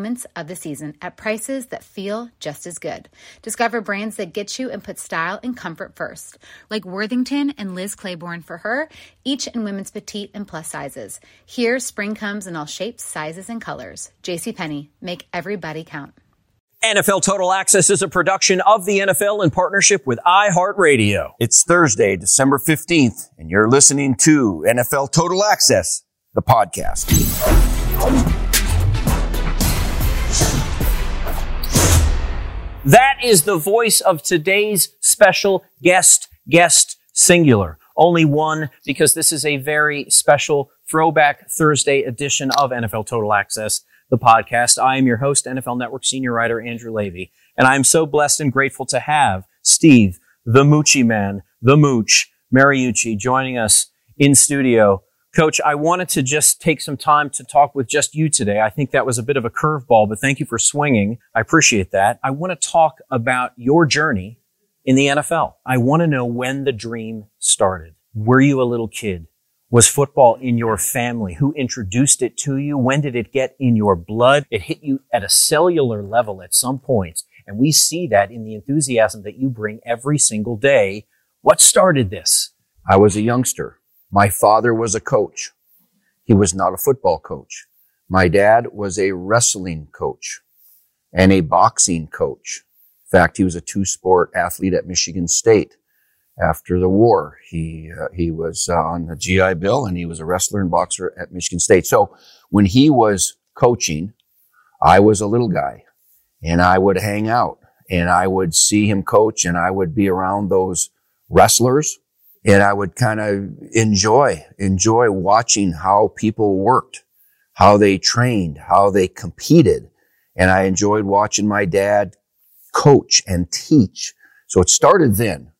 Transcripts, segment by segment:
moments of the season at prices that feel just as good. Discover brands that get you and put style and comfort first, like Worthington and Liz Claiborne for her, each in women's petite and plus sizes. Here, spring comes in all shapes, sizes, and colors. JCPenney, make everybody count. NFL Total Access is a production of the NFL in partnership with iHeartRadio. It's Thursday, December 15th, and you're listening to NFL Total Access, the podcast. That is the voice of today's special guest, guest singular. Only one because this is a very special throwback Thursday edition of NFL Total Access, the podcast. I am your host, NFL Network senior writer Andrew Levy, and I am so blessed and grateful to have Steve, the Moochie Man, the Mooch, Mariucci joining us in studio. Coach, I wanted to just take some time to talk with just you today. I think that was a bit of a curveball, but thank you for swinging. I appreciate that. I want to talk about your journey in the NFL. I want to know when the dream started. Were you a little kid? Was football in your family? Who introduced it to you? When did it get in your blood? It hit you at a cellular level at some points. And we see that in the enthusiasm that you bring every single day. What started this? I was a youngster. My father was a coach. He was not a football coach. My dad was a wrestling coach and a boxing coach. In fact, he was a two sport athlete at Michigan State. After the war, he, uh, he was uh, on the GI Bill and he was a wrestler and boxer at Michigan State. So when he was coaching, I was a little guy and I would hang out and I would see him coach and I would be around those wrestlers and I would kind of enjoy, enjoy watching how people worked, how they trained, how they competed. And I enjoyed watching my dad coach and teach. So it started then.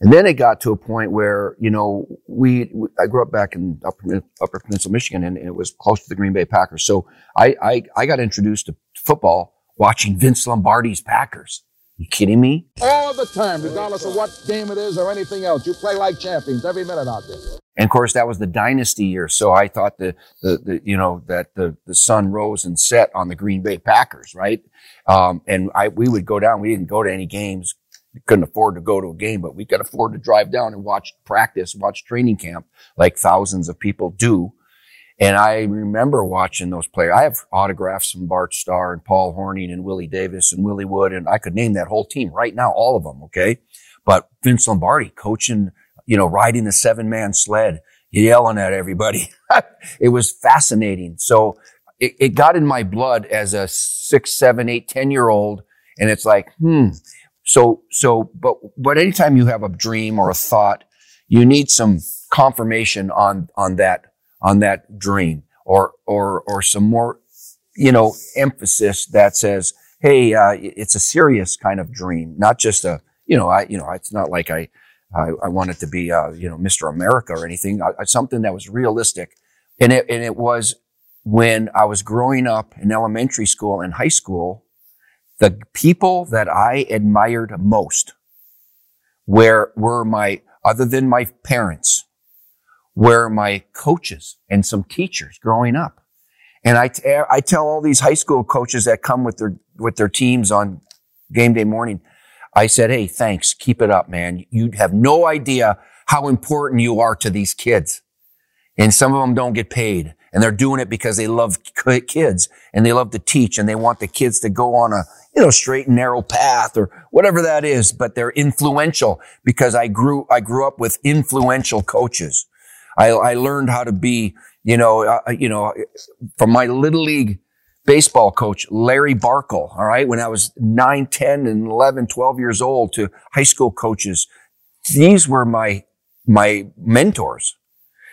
And then it got to a point where, you know, we, I grew up back in upper, upper Peninsula, Michigan, and, it was close to the Green Bay Packers. So I, I, I got introduced to football watching Vince Lombardi's Packers. You kidding me? All the time, regardless of what game it is or anything else. You play like champions every minute out there. And of course, that was the dynasty year. So I thought the, the, the you know, that the, the sun rose and set on the Green Bay Packers, right? Um, and I, we would go down. We didn't go to any games. We couldn't afford to go to a game, but we could afford to drive down and watch practice, watch training camp like thousands of people do. And I remember watching those players. I have autographs from Bart Starr and Paul Hornung and Willie Davis and Willie Wood, and I could name that whole team right now, all of them. Okay. But Vince Lombardi coaching, you know, riding the seven man sled, yelling at everybody. it was fascinating. So it, it got in my blood as a six, seven, eight, ten year old. And it's like, hmm. So, so, but, but anytime you have a dream or a thought, you need some confirmation on, on that on that dream or, or, or some more, you know, emphasis that says, Hey, uh, it's a serious kind of dream, not just a, you know, I, you know, it's not like I, I, I wanted to be, uh, you know, Mr. America or anything. I, something that was realistic. And it, and it was when I was growing up in elementary school and high school, the people that I admired most where were my, other than my parents, were my coaches and some teachers growing up. And I, t- I tell all these high school coaches that come with their, with their teams on game day morning, I said, Hey, thanks. Keep it up, man. You have no idea how important you are to these kids. And some of them don't get paid and they're doing it because they love kids and they love to teach and they want the kids to go on a, you know, straight and narrow path or whatever that is, but they're influential because I grew, I grew up with influential coaches. I, I learned how to be, you know, uh, you know, from my little league baseball coach, Larry Barkle. All right. When I was 9, 10 and 11, 12 years old to high school coaches. These were my, my mentors.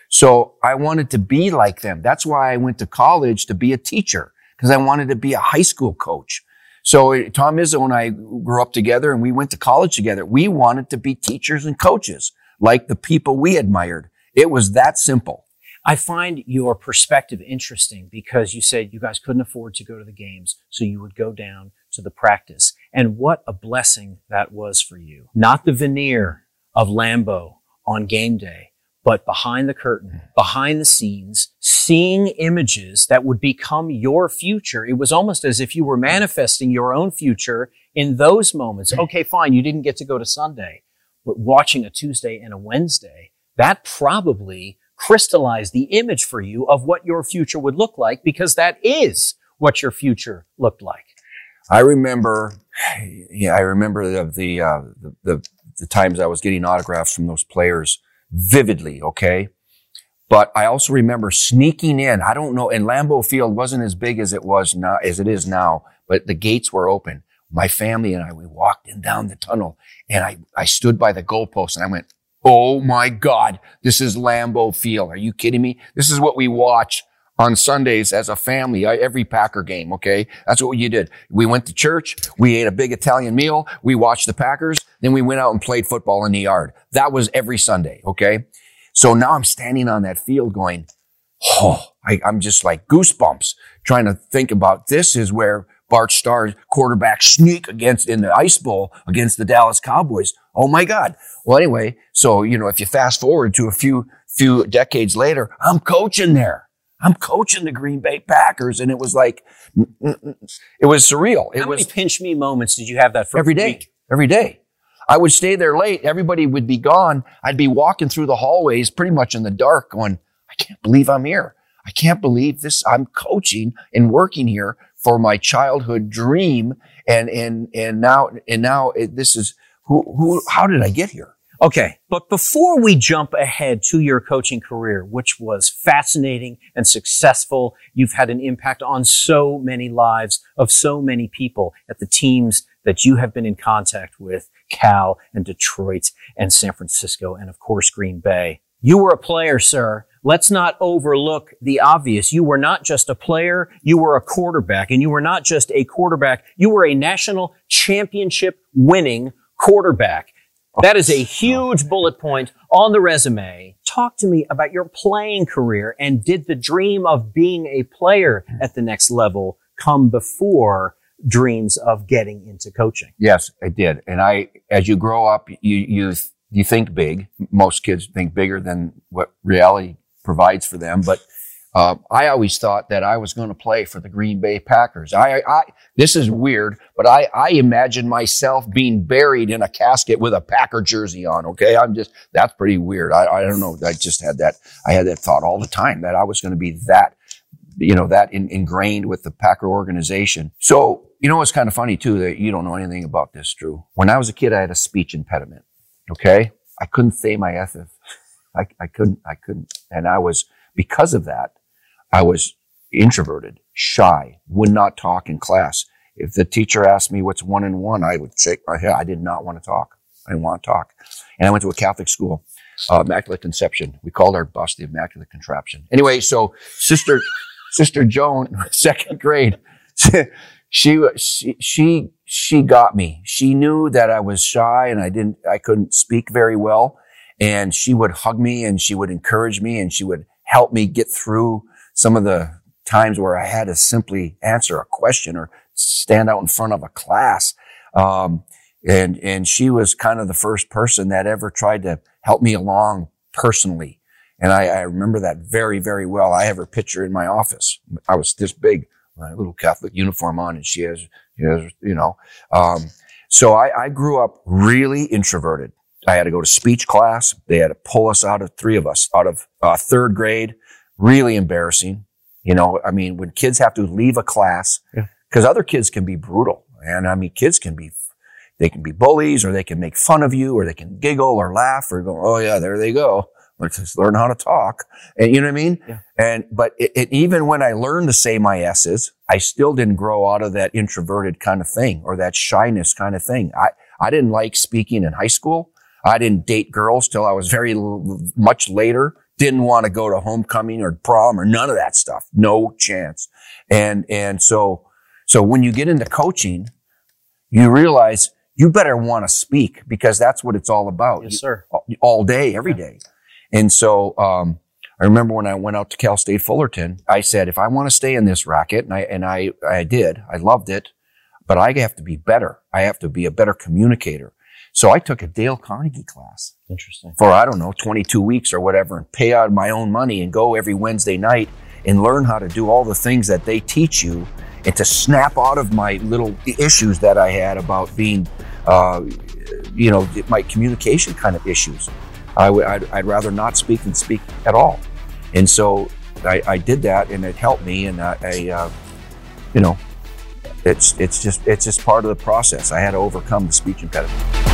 So I wanted to be like them. That's why I went to college to be a teacher because I wanted to be a high school coach. So Tom Izzo and I grew up together and we went to college together. We wanted to be teachers and coaches like the people we admired. It was that simple. I find your perspective interesting because you said you guys couldn't afford to go to the games, so you would go down to the practice. And what a blessing that was for you. Not the veneer of Lambeau on game day, but behind the curtain, behind the scenes, seeing images that would become your future. It was almost as if you were manifesting your own future in those moments. Okay, fine, you didn't get to go to Sunday, but watching a Tuesday and a Wednesday, that probably crystallized the image for you of what your future would look like because that is what your future looked like. I remember, yeah, I remember the, the, uh, the, the, the times I was getting autographs from those players vividly, okay? But I also remember sneaking in. I don't know, and Lambeau Field wasn't as big as it was now, as it is now, but the gates were open. My family and I, we walked in down the tunnel and I, I stood by the goalpost and I went, Oh my God, this is Lambeau Field. Are you kidding me? This is what we watch on Sundays as a family, uh, every Packer game, okay? That's what you did. We went to church, we ate a big Italian meal, we watched the Packers, then we went out and played football in the yard. That was every Sunday, okay? So now I'm standing on that field going, oh, I, am just like goosebumps trying to think about this is where Bart Starr's quarterback sneak against in the ice bowl against the Dallas Cowboys. Oh my God. Well, anyway, so, you know, if you fast forward to a few, few decades later, I'm coaching there. I'm coaching the Green Bay Packers. And it was like, it was surreal. It How was many pinch me moments did you have that for every day, week? every day. I would stay there late. Everybody would be gone. I'd be walking through the hallways pretty much in the dark going, I can't believe I'm here. I can't believe this. I'm coaching and working here for my childhood dream. And, and, and now, and now it, this is who, who, how did I get here? Okay. But before we jump ahead to your coaching career, which was fascinating and successful, you've had an impact on so many lives of so many people at the teams that you have been in contact with, Cal and Detroit and San Francisco and of course Green Bay. You were a player, sir. Let's not overlook the obvious. You were not just a player, you were a quarterback. And you were not just a quarterback, you were a national championship winning quarterback. Oh, that is a huge bullet point on the resume. Talk to me about your playing career and did the dream of being a player at the next level come before dreams of getting into coaching? Yes, it did. And I, as you grow up, you, you, you think big. Most kids think bigger than what reality provides for them. But uh, I always thought that I was going to play for the Green Bay Packers. I, I, this is weird, but I, I imagine myself being buried in a casket with a Packer jersey on. Okay, I'm just that's pretty weird. I, I don't know. I just had that. I had that thought all the time that I was going to be that, you know, that in, ingrained with the Packer organization. So you know, it's kind of funny too that you don't know anything about this, Drew. When I was a kid, I had a speech impediment. Okay, I couldn't say my F. I, I couldn't. I couldn't, and I was because of that. I was introverted, shy, would not talk in class. If the teacher asked me what's one and one, I would shake my head. I did not want to talk. I didn't want to talk. And I went to a Catholic school, uh, Immaculate Conception. We called our bus the Immaculate Contraption. Anyway, so sister, sister Joan, second grade, she, she, she, she got me. She knew that I was shy and I didn't, I couldn't speak very well. And she would hug me and she would encourage me and she would help me get through some of the times where I had to simply answer a question or stand out in front of a class. Um, and, and she was kind of the first person that ever tried to help me along personally. And I, I remember that very, very well. I have her picture in my office. I was this big, my little Catholic uniform on and she has, she has you know, um, so I, I grew up really introverted. I had to go to speech class. They had to pull us out of three of us out of uh, third grade. Really embarrassing. You know, I mean, when kids have to leave a class, because yeah. other kids can be brutal. And I mean, kids can be, they can be bullies or they can make fun of you or they can giggle or laugh or go, oh yeah, there they go. Let's just learn how to talk. And you know what I mean? Yeah. And, but it, it, even when I learned to say my S's, I still didn't grow out of that introverted kind of thing or that shyness kind of thing. I, I didn't like speaking in high school. I didn't date girls till I was very l- much later. Didn't want to go to homecoming or prom or none of that stuff. No chance. And, and so, so when you get into coaching, you realize you better want to speak because that's what it's all about. Yes, sir. All, day, every day. And so, um, I remember when I went out to Cal State Fullerton, I said, if I want to stay in this racket, and I, and I, I did, I loved it, but I have to be better. I have to be a better communicator. So I took a Dale Carnegie class. Interesting. For, I don't know, 22 weeks or whatever and pay out my own money and go every Wednesday night and learn how to do all the things that they teach you and to snap out of my little issues that I had about being, uh, you know, my communication kind of issues. I w- I'd, I'd rather not speak than speak at all. And so I, I did that and it helped me. And I, I uh, you know, it's, it's just, it's just part of the process. I had to overcome the speech impediment.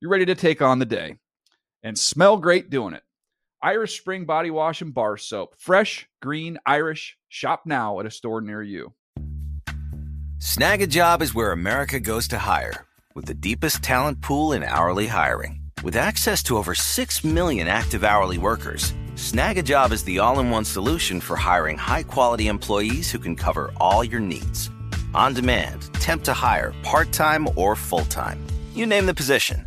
you're ready to take on the day and smell great doing it. Irish Spring Body Wash and Bar Soap. Fresh, green, Irish. Shop now at a store near you. Snagajob is where America goes to hire, with the deepest talent pool in hourly hiring. With access to over 6 million active hourly workers, Snagajob is the all in one solution for hiring high quality employees who can cover all your needs. On demand, temp to hire, part time or full time. You name the position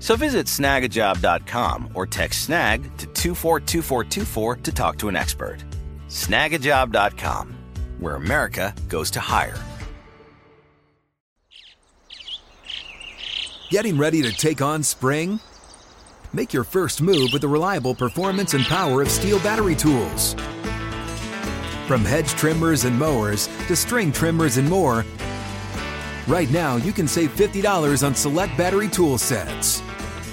So visit snagajob.com or text snag to 242424 to talk to an expert. Snagajob.com, where America goes to hire. Getting ready to take on spring? Make your first move with the reliable performance and power of STIHL battery tools. From hedge trimmers and mowers to string trimmers and more, right now you can save $50 on select battery tool sets.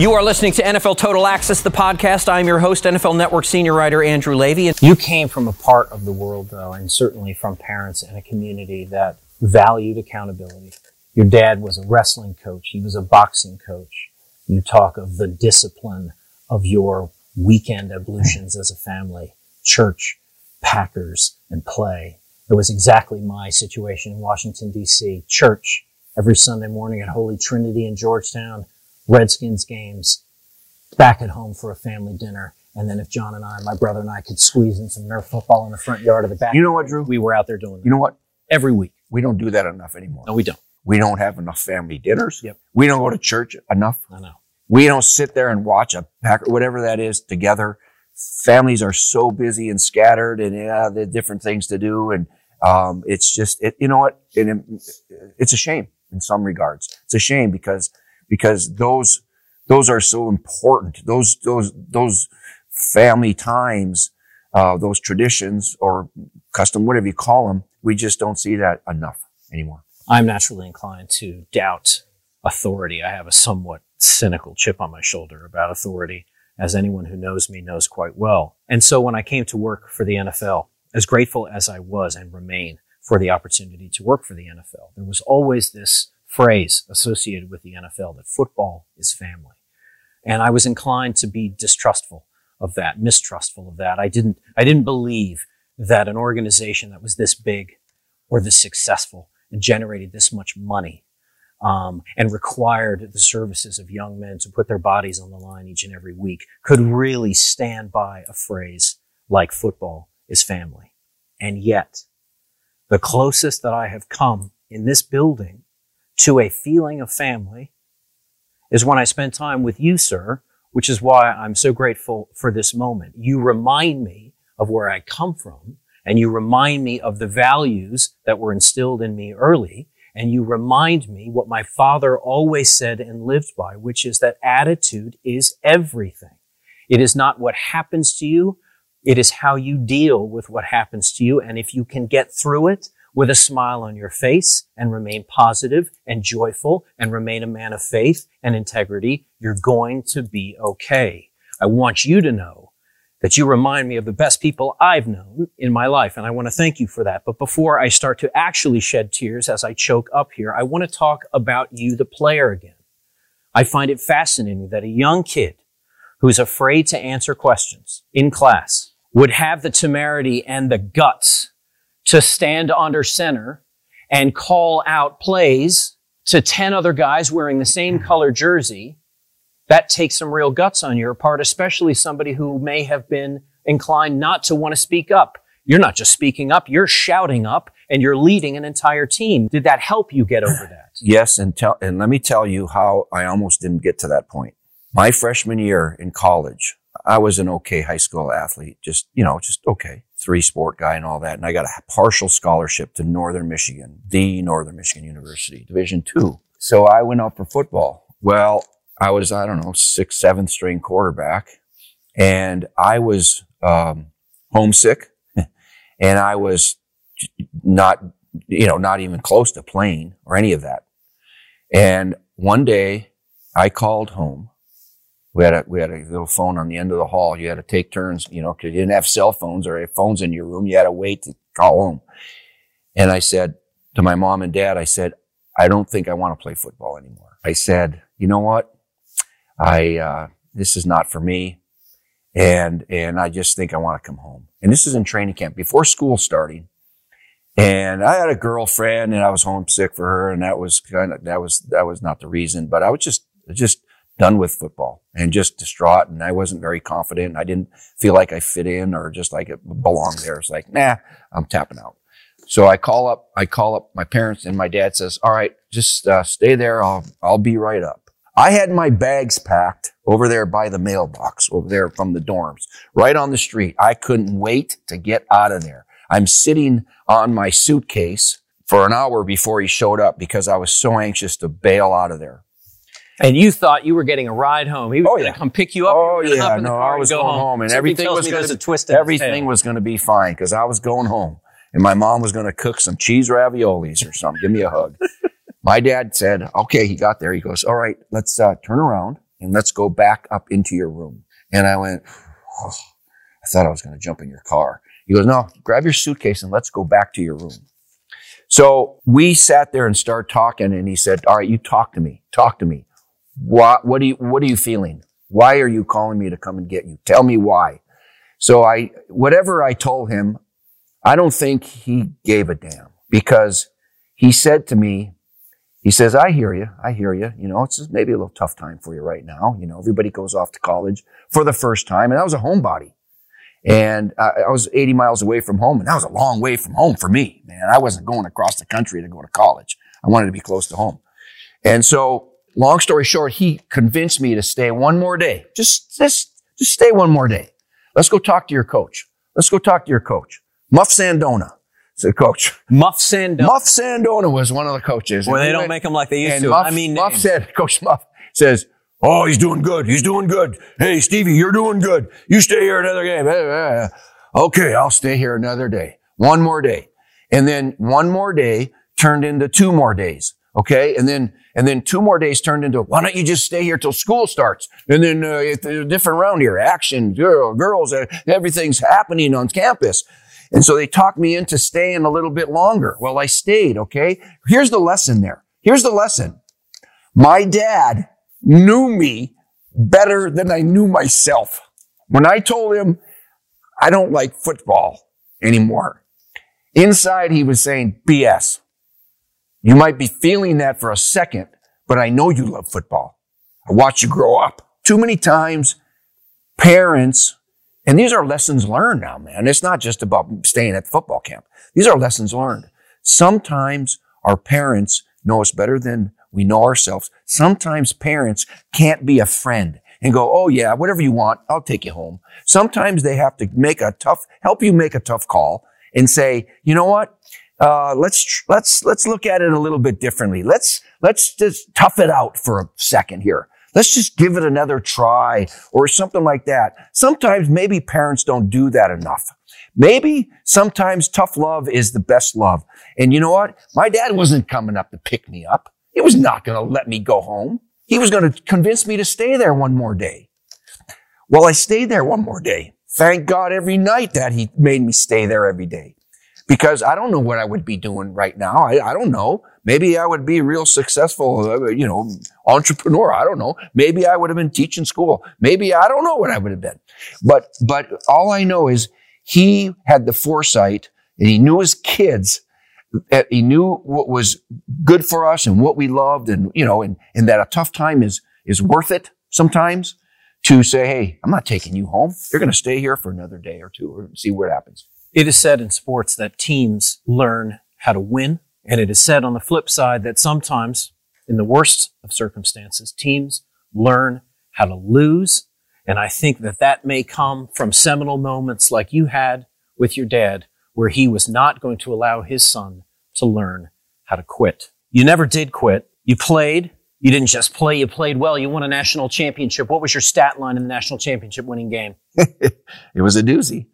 You are listening to NFL Total Access, the podcast. I'm your host, NFL Network senior writer Andrew Levy. You came from a part of the world, though, and certainly from parents and a community that valued accountability. Your dad was a wrestling coach. He was a boxing coach. You talk of the discipline of your weekend ablutions as a family, church, Packers, and play. It was exactly my situation in Washington, D.C. Church every Sunday morning at Holy Trinity in Georgetown Redskins games, back at home for a family dinner, And then if John and I, my brother and I, could squeeze in some Nerf football in the front yard of the back, You know what, Drew? we were out there doing it You know what? every week. We don't do that enough anymore. No, we don't. We don't have enough family dinners. Yep. We don't go to church enough. I know. We don't sit there and watch a pack or whatever that is together. Families are so busy and scattered and yeah, the different things to do. And, um, it's just, it, you know what? It, it's a shame in some regards. It's a shame because, because those, those are so important. Those, those, those family times, uh, those traditions or custom, whatever you call them, we just don't see that enough anymore. I'm naturally inclined to doubt authority. I have a somewhat cynical chip on my shoulder about authority, as anyone who knows me knows quite well. And so when I came to work for the NFL, as grateful as I was and remain for the opportunity to work for the NFL, there was always this phrase associated with the NFL that football is family. And I was inclined to be distrustful of that, mistrustful of that. I didn't, I didn't believe that an organization that was this big or this successful and generated this much money um, and required the services of young men to put their bodies on the line each and every week could really stand by a phrase like football is family. And yet, the closest that I have come in this building to a feeling of family is when I spend time with you, sir, which is why I'm so grateful for this moment. You remind me of where I come from and you remind me of the values that were instilled in me early. And you remind me what my father always said and lived by, which is that attitude is everything. It is not what happens to you. It is how you deal with what happens to you. And if you can get through it with a smile on your face and remain positive and joyful and remain a man of faith and integrity, you're going to be okay. I want you to know that you remind me of the best people I've known in my life. And I want to thank you for that. But before I start to actually shed tears as I choke up here, I want to talk about you, the player again. I find it fascinating that a young kid who's afraid to answer questions in class would have the temerity and the guts to stand under center and call out plays to 10 other guys wearing the same color jersey that takes some real guts on your part, especially somebody who may have been inclined not to want to speak up. You're not just speaking up, you're shouting up and you're leading an entire team. Did that help you get over that? Yes, and tell and let me tell you how I almost didn't get to that point. My freshman year in college, I was an okay high school athlete, just you know, just okay, three sport guy and all that, and I got a partial scholarship to Northern Michigan, the Northern Michigan University, Division two. So I went out for football. Well, I was I don't know sixth, seventh string quarterback, and I was um, homesick, and I was not you know not even close to playing or any of that. And one day, I called home. We had a we had a little phone on the end of the hall. You had to take turns, you know, because you didn't have cell phones or phones in your room. You had to wait to call home. And I said to my mom and dad, I said, I don't think I want to play football anymore. I said, you know what? I uh, this is not for me, and and I just think I want to come home. And this is in training camp before school starting. And I had a girlfriend, and I was homesick for her, and that was kind of that was that was not the reason, but I was just just done with football and just distraught, and I wasn't very confident. I didn't feel like I fit in or just like it belonged there. It's like, nah, I'm tapping out. So I call up, I call up my parents, and my dad says, "All right, just uh, stay there. I'll I'll be right up." I had my bags packed over there by the mailbox, over there from the dorms, right on the street. I couldn't wait to get out of there. I'm sitting on my suitcase for an hour before he showed up because I was so anxious to bail out of there. And you thought you were getting a ride home. He was Oh, going to yeah. come pick you up. Oh you yeah, hop in the no, car I was go going home, and Something everything was going to twist everything was going to be fine because I was going home, and my mom was going to cook some cheese raviolis or something. Give me a hug. my dad said, "Okay." He got there. He goes, "All right, let's uh, turn around and let's go back up into your room." And I went, oh, "I thought I was going to jump in your car." He goes, "No, grab your suitcase and let's go back to your room." So we sat there and started talking, and he said, "All right, you talk to me. Talk to me. What what do you what are you feeling? Why are you calling me to come and get you? Tell me why." So I whatever I told him, I don't think he gave a damn because he said to me, he says, I hear you. I hear you. You know, it's just maybe a little tough time for you right now. You know, everybody goes off to college for the first time. And I was a homebody. And I, I was 80 miles away from home. And that was a long way from home for me, man. I wasn't going across the country to go to college. I wanted to be close to home. And so long story short, he convinced me to stay one more day. Just, just, just stay one more day. Let's go talk to your coach. Let's go talk to your coach. Muff Sandona. Said coach. Muff Sandona. Muff Sandona was one of the coaches. Well, And they don't went- make them like they used to. Muff, I mean, Muff names. said, Coach Muff says, Oh, he's doing good. He's doing good. Hey, Stevie, you're doing good. You stay here another game. Okay, I'll stay here another day. One more day. And then one more day turned into two more days. Okay. And then, and then two more days turned into, why don't you just stay here till school starts? And then, uh, it's a different round here. Action, girl, girls, uh, everything's happening on campus. And so they talked me into staying a little bit longer. Well, I stayed. Okay. Here's the lesson there. Here's the lesson. My dad knew me better than I knew myself. When I told him I don't like football anymore, inside he was saying BS. You might be feeling that for a second, but I know you love football. I watched you grow up. Too many times, parents, and these are lessons learned now, man. It's not just about staying at football camp. These are lessons learned. Sometimes our parents know us better than we know ourselves. Sometimes parents can't be a friend and go, Oh yeah, whatever you want. I'll take you home. Sometimes they have to make a tough, help you make a tough call and say, you know what? Uh, let's, let's, let's look at it a little bit differently. Let's, let's just tough it out for a second here. Let's just give it another try or something like that. Sometimes maybe parents don't do that enough. Maybe sometimes tough love is the best love. And you know what? My dad wasn't coming up to pick me up. He was not going to let me go home. He was going to convince me to stay there one more day. Well, I stayed there one more day. Thank God every night that he made me stay there every day because I don't know what I would be doing right now. I, I don't know. Maybe I would be a real successful, uh, you know, entrepreneur. I don't know. Maybe I would have been teaching school. Maybe I don't know what I would have been. But, but all I know is he had the foresight and he knew his kids he knew what was good for us and what we loved and, you know, and, and that a tough time is, is worth it sometimes to say, Hey, I'm not taking you home. You're going to stay here for another day or two and see what happens. It is said in sports that teams learn how to win. And it is said on the flip side that sometimes, in the worst of circumstances, teams learn how to lose. And I think that that may come from seminal moments like you had with your dad, where he was not going to allow his son to learn how to quit. You never did quit. You played. You didn't just play, you played well. You won a national championship. What was your stat line in the national championship winning game? It was a doozy.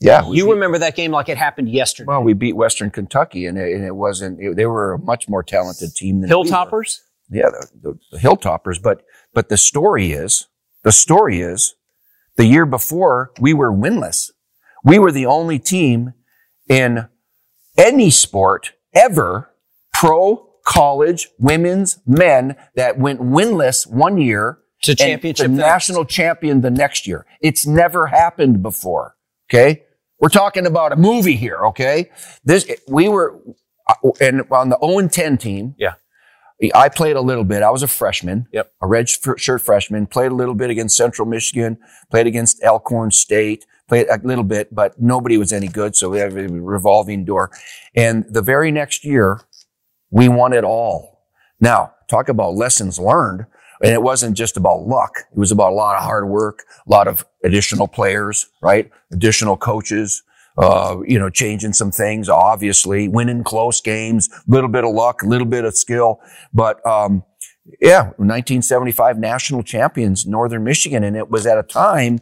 Yeah. You beat- remember that game like it happened yesterday. Well, we beat Western Kentucky, and it, and it wasn't. it- they were a much more talented team than we. Hilltoppers? Yeah, the, the, the Hilltoppers. But but the story is the story is the year before we were winless. We were the only team in any sport ever, pro, college, women's, men, that went winless one year To championship national champion the next year. It's never happened before. Okay. We're talking about a movie here. Okay. This, we were, uh, and on the 0 and 10 team. Yeah. I played a little bit. I was a freshman. Yep. A red shirt freshman. Played a little bit against Central Michigan. Played against Elkhorn State. Played a little bit, but nobody was any good. So we have a revolving door. And the very next year, we won it all. Now, talk about lessons learned. And it wasn't just about luck. It was about a lot of hard work, a lot of additional players, right? Additional coaches, uh, you know, changing some things, obviously, winning close games, a little bit of luck, a little bit of skill. But, um, yeah, 1975 national champions, Northern Michigan. And it was at a time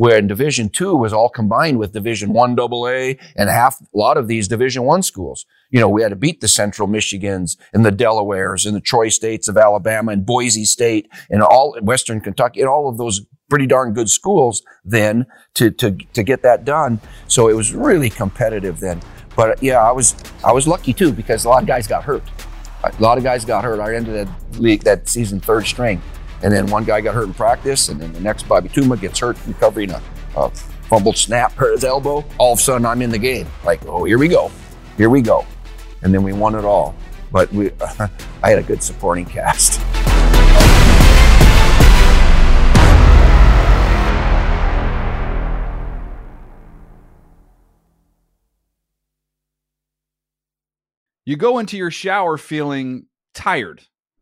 when Division two was all combined with Division one double A and half, a lot of these Division one schools. You know, we had to beat the Central Michigans and the Delawares and the Troy States of Alabama and Boise State and all Western Kentucky and all of those pretty darn good schools then to, to, to get that done. So it was really competitive then. But uh, yeah, I was, I was lucky too because a lot of guys got hurt. A lot of guys got hurt. I ended that league, that season third string. And then one guy got hurt in practice, and then the next Bobby Tuma gets hurt recovering a, a fumbled snap, hurt his elbow. All of a sudden, I'm in the game. Like, oh, here we go, here we go, and then we won it all. but we, I had a good supporting cast. You go into your shower feeling tired,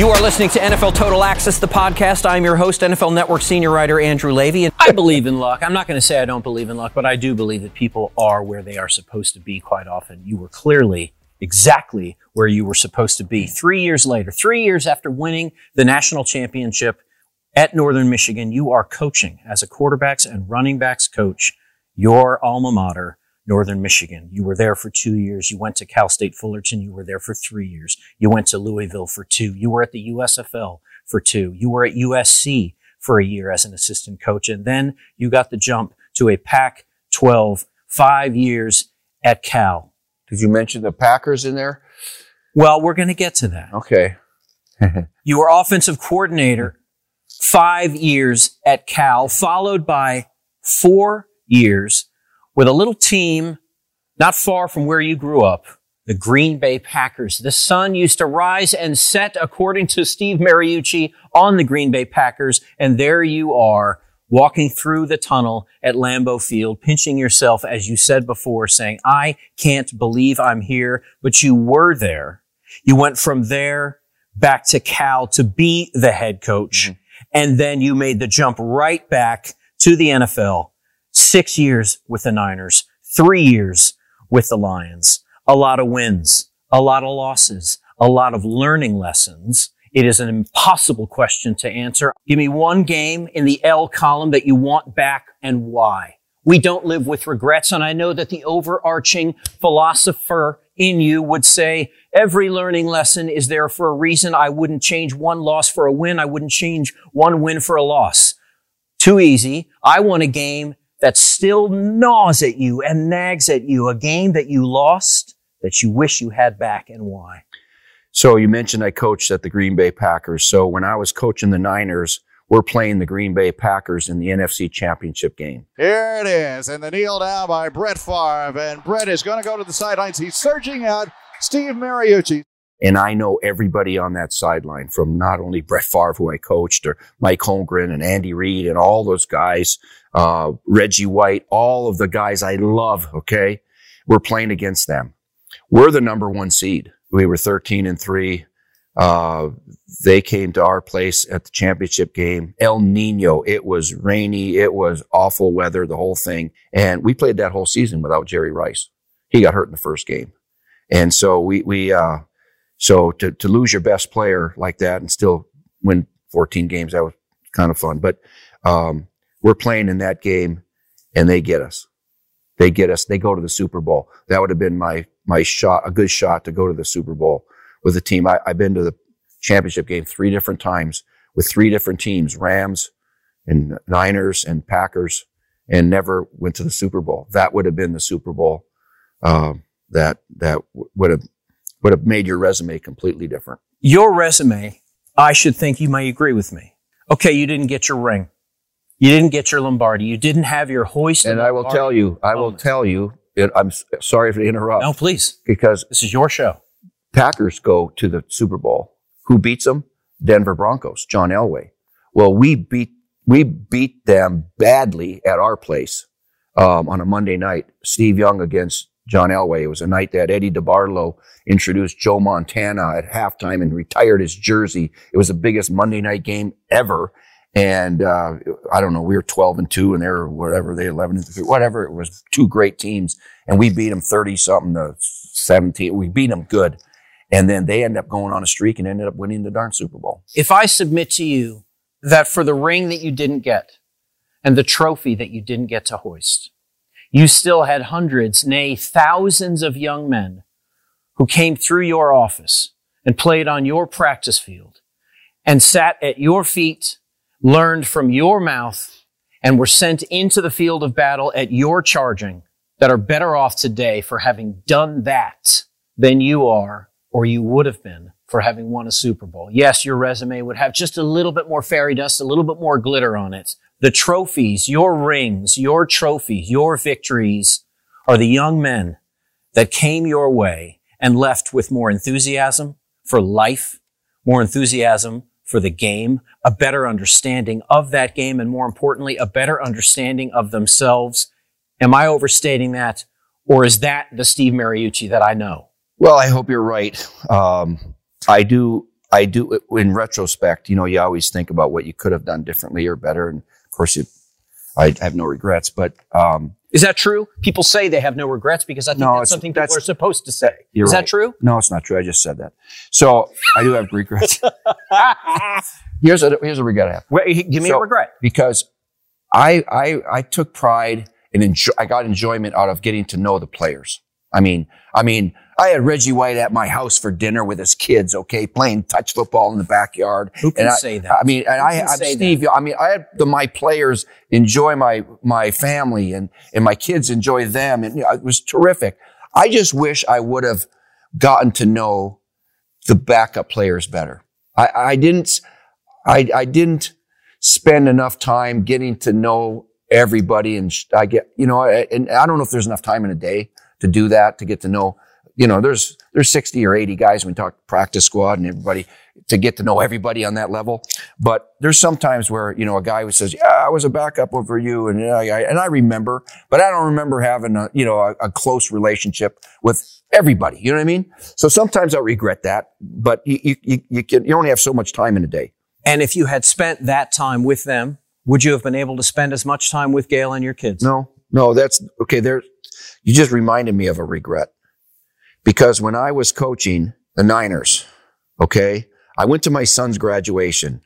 You are listening to NFL Total Access, the podcast. I'm your host, NFL Network senior writer Andrew Levy, and I believe in luck. I'm not going to say I don't believe in luck, but I do believe that people are where they are supposed to be quite often. You were clearly exactly where you were supposed to be. Three years later, three years after winning the national championship at Northern Michigan, you are coaching as a quarterbacks and running backs coach, your alma mater, Northern Michigan. You were there for two years. You went to Cal State Fullerton. You were there for three years. You went to Louisville for two. You were at the USFL for two. You were at USC for a year as an assistant coach. And then you got the jump to a Pac 12, five years at Cal. Did you mention the Packers in there? Well, we're going to get to that. Okay. You were offensive coordinator five years at Cal, followed by four years with a little team not far from where you grew up, the Green Bay Packers. The sun used to rise and set, according to Steve Mariucci, on the Green Bay Packers. And there you are, walking through the tunnel at Lambeau Field, pinching yourself, as you said before, saying, I can't believe I'm here, but you were there. You went from there back to Cal to be the head coach. Mm-hmm. And then you made the jump right back to the NFL. Six years with the Niners, three years with the Lions, a lot of wins, a lot of losses, a lot of learning lessons. It is an impossible question to answer. Give me one game in the L column that you want back and why. We don't live with regrets. And I know that the overarching philosopher in you would say every learning lesson is there for a reason. I wouldn't change one loss for a win. I wouldn't change one win for a loss. Too easy. I want a game that still gnaws at you and nags at you, a game that you lost that you wish you had back and why. So you mentioned I coached at the Green Bay Packers. So when I was coaching the Niners, we're playing the Green Bay Packers in the NFC Championship game. Here it is, and the kneel down by Brett Favre, and Brett is going to go to the sidelines. He's surging out Steve Mariucci. And I know everybody on that sideline from not only Brett Favre, who I coached, or Mike Holmgren and Andy Reid and all those guys, uh, Reggie White, all of the guys I love. Okay. We're playing against them. We're the number one seed. We were 13 and three. Uh, they came to our place at the championship game. El Nino. It was rainy. It was awful weather, the whole thing. And we played that whole season without Jerry Rice. He got hurt in the first game. And so we, we, uh, so to, to lose your best player like that and still win 14 games, that was kind of fun. But, um, we're playing in that game and they get us. They get us. They go to the Super Bowl. That would have been my, my shot, a good shot to go to the Super Bowl with the team. I, I've been to the championship game three different times with three different teams, Rams and Niners and Packers, and never went to the Super Bowl. That would have been the Super Bowl. Uh, that, that would have, would have made your resume completely different. Your resume, I should think you may agree with me. Okay, you didn't get your ring. You didn't get your Lombardi. You didn't have your hoist. And I will tell you, I will tell you, it, I'm sorry to interrupt No, please. because This is your show. Packers go to the Super Bowl. Who beats them? Denver Broncos, John Elway. Well, we beat, we beat them badly at our place, um, on a Monday night. Steve Young against John Elway. It was a night that Eddie DeBartolo introduced Joe Montana at halftime and retired his jersey. It was the biggest Monday night game ever. And, uh, I don't know, we were 12 and 2 and they were whatever, they 11 and 3, whatever. It was two great teams and we beat them 30 something to 17. We beat them good. And then they ended up going on a streak and ended up winning the darn Super Bowl. If I submit to you that for the ring that you didn't get and the trophy that you didn't get to hoist, you still had hundreds, nay, thousands of young men who came through your office and played on your practice field and sat at your feet, learned from your mouth, and were sent into the field of battle at your charging that are better off today for having done that than you are or you would have been for having won a Super Bowl. Yes, your resume would have just a little bit more fairy dust, a little bit more glitter on it. The trophies, your rings, your trophies, your victories are the young men that came your way and left with more enthusiasm for life, more enthusiasm for the game, a better understanding of that game, and more importantly, a better understanding of themselves. Am I overstating that? Or is that the Steve Mariucci that I know? Well, I hope you're right. Um, I do. I do. In retrospect, you know, you always think about what you could have done differently or better, and course, you, I have no regrets. But um, Is that true? People say they have no regrets because I think No, that's something people that's- are supposed to say. Is right. that true? No, it's not true. I just said that. So I do have regrets. here's a here's a regret I have Wait, give me a regret. because I I I took pride and enjoy, I got enjoyment out of getting to know the players. I mean, I mean, I had Reggie White at my house for dinner with his kids. Okay, playing touch football in the backyard. Who can and I, say that? I mean, and I, say Steve. I mean, I had the, my players enjoy my my family and and my kids enjoy them, and you know, it was terrific. I just wish I would have gotten to know the backup players better. I, I didn't. I, I didn't spend enough time getting to know everybody, and I get you know, I- and I don't know if there's enough time in a day to do that to get to know. You know, there's there's 60 or 80 guys when we talk practice squad and everybody to get to know everybody on that level. But there's sometimes where you know a guy who says, "Yeah, I was a backup over you," and I, I and I remember, but I don't remember having a you know a, a close relationship with everybody. You know what I mean? So sometimes I regret that, but you you you, you can you only have so much time in a day. And if you had spent that time with them, would you have been able to spend as much time with Gail and your kids? No, no, that's okay. There, you just reminded me of a regret because when I was coaching the Niners, okay, I went to my son's graduation,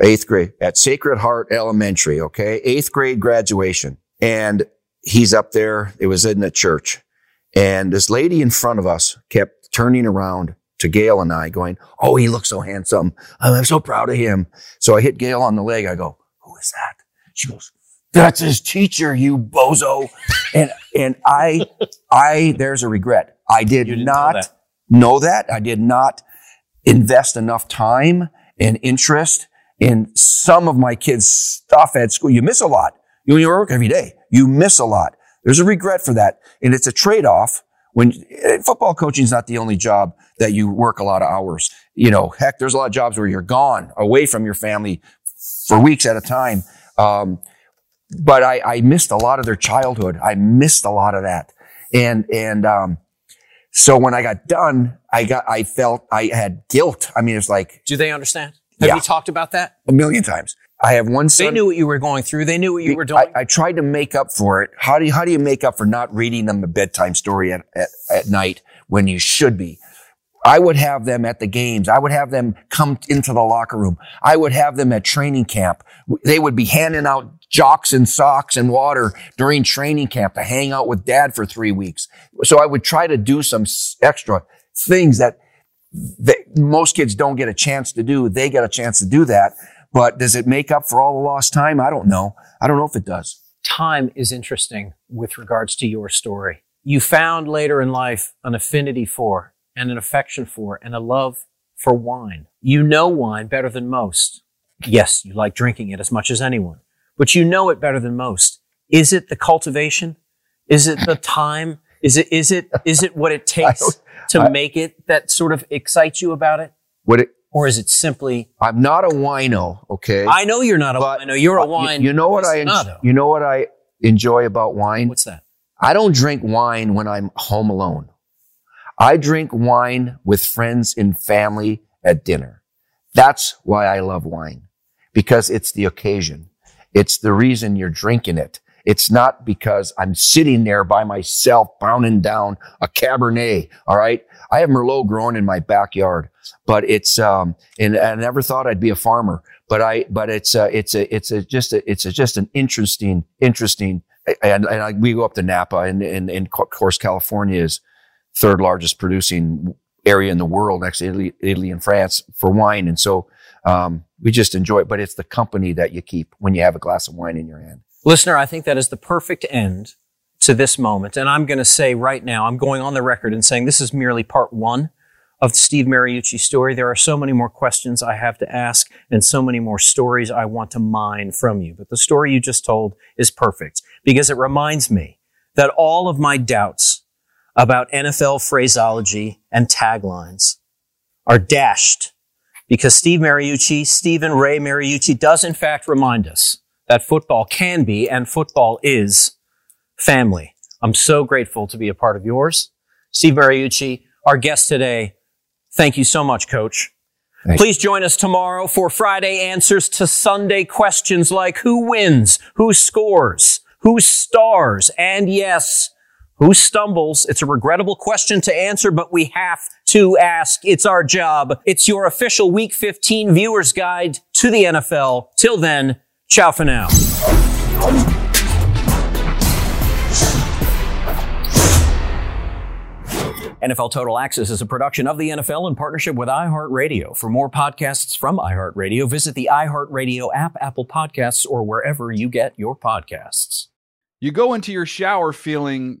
eighth grade at Sacred Heart Elementary, okay, eighth grade graduation. And he's up there. It was in the church. And this lady in front of us kept turning around to Gail and I going, Oh, he looks so handsome. I'm so proud of him. So I hit Gail on the leg. I go, Who is that? She goes, That's his teacher, you bozo. and, and I, I, there's a regret. I did didn't know that. know that. I did not invest enough time and interest in some of my kids' stuff at school. You miss a lot. You you work every day. You miss a lot. There's a regret for that. And it's a trade-off when eh, football coaching is not the only job that you work a lot of hours. You know, heck, there's a lot of jobs where you're gone away from your family for weeks at a time. Um, but I, I missed a lot of their childhood. I missed a lot of that. And, and, um, So when I got done, I got, I felt I had guilt. I mean, it's like Do they understand? Have Yeah. you talked about that? a million times. I have one son. They knew what you were going through. They knew what you were doing. I, I tried to make up for it. How do you, how do you make up for not reading them a bedtime story at, at, at night when you should be? I would have them at the games. I would have them come into the locker room. I would have them at training camp. They would be handing out jocks and socks and water during training camp to hang out with dad for three weeks. So I would try to do some extra things that, that most kids don't get a chance to do. They get a chance to do that. But does it make up for all the lost time? I don't know. I don't know if it does. Time is interesting with regards to your story. You found later in life an affinity for and an affection for and a love for wine. You know wine better than most. Yes, you like drinking it as much as anyone, but you know it better than most. Is it the cultivation? Is it the time? Is it, is it, is it what it takes to I- make it that sort of excites you about it? Would it? Or is it simply, I'm not a wino. Okay. I know you're not a wine. You're a wine. You, know what I? aficionado. You know what I enjoy about wine? What's that? I don't drink wine when I'm home alone. I drink wine with friends and family at dinner. That's why I love wine because it's the occasion. It's the reason you're drinking it. It's not because I'm sitting there by myself pounding down a Cabernet. All right. I have Merlot growing in my backyard, but it's, um, and I never thought I'd be a farmer, but I, but it's, uh, it's a, it's a, just a, it's a, just an interesting, interesting, and, and I, we go up to Napa and, and, and of course, California is third largest producing area in the world next to Italy, Italy and France for wine. And so, um, we just enjoy it, but it's the company that you keep when you have a glass of wine in your hand. Listener, I think that is the perfect end to this moment. And I'm going to say right now, I'm going on the record and saying this is merely part one of Steve Mariucci story. There are so many more questions I have to ask and so many more stories I want to mine from you. But the story you just told is perfect because it reminds me that all of my doubts about NFL phraseology and taglines are dashed because Steve Mariucci, Stephen Ray Mariucci does in fact remind us that football can be and football is family. I'm so grateful to be a part of yours. Steve Mariucci, our guest today. Thank you so much, coach. Thank Please join us tomorrow for Friday answers to Sunday questions like who wins, who scores, who stars, and yes, who stumbles. It's a regrettable question to answer, but we have to ask. It's our job. It's your official week 15 viewer's guide to the NFL. Till then, ciao for now. NFL Total Access is a production of the NFL in partnership with iHeartRadio. For more podcasts from iHeartRadio, visit the iHeartRadio app, Apple Podcasts, or wherever you get your podcasts. You go into your shower feeling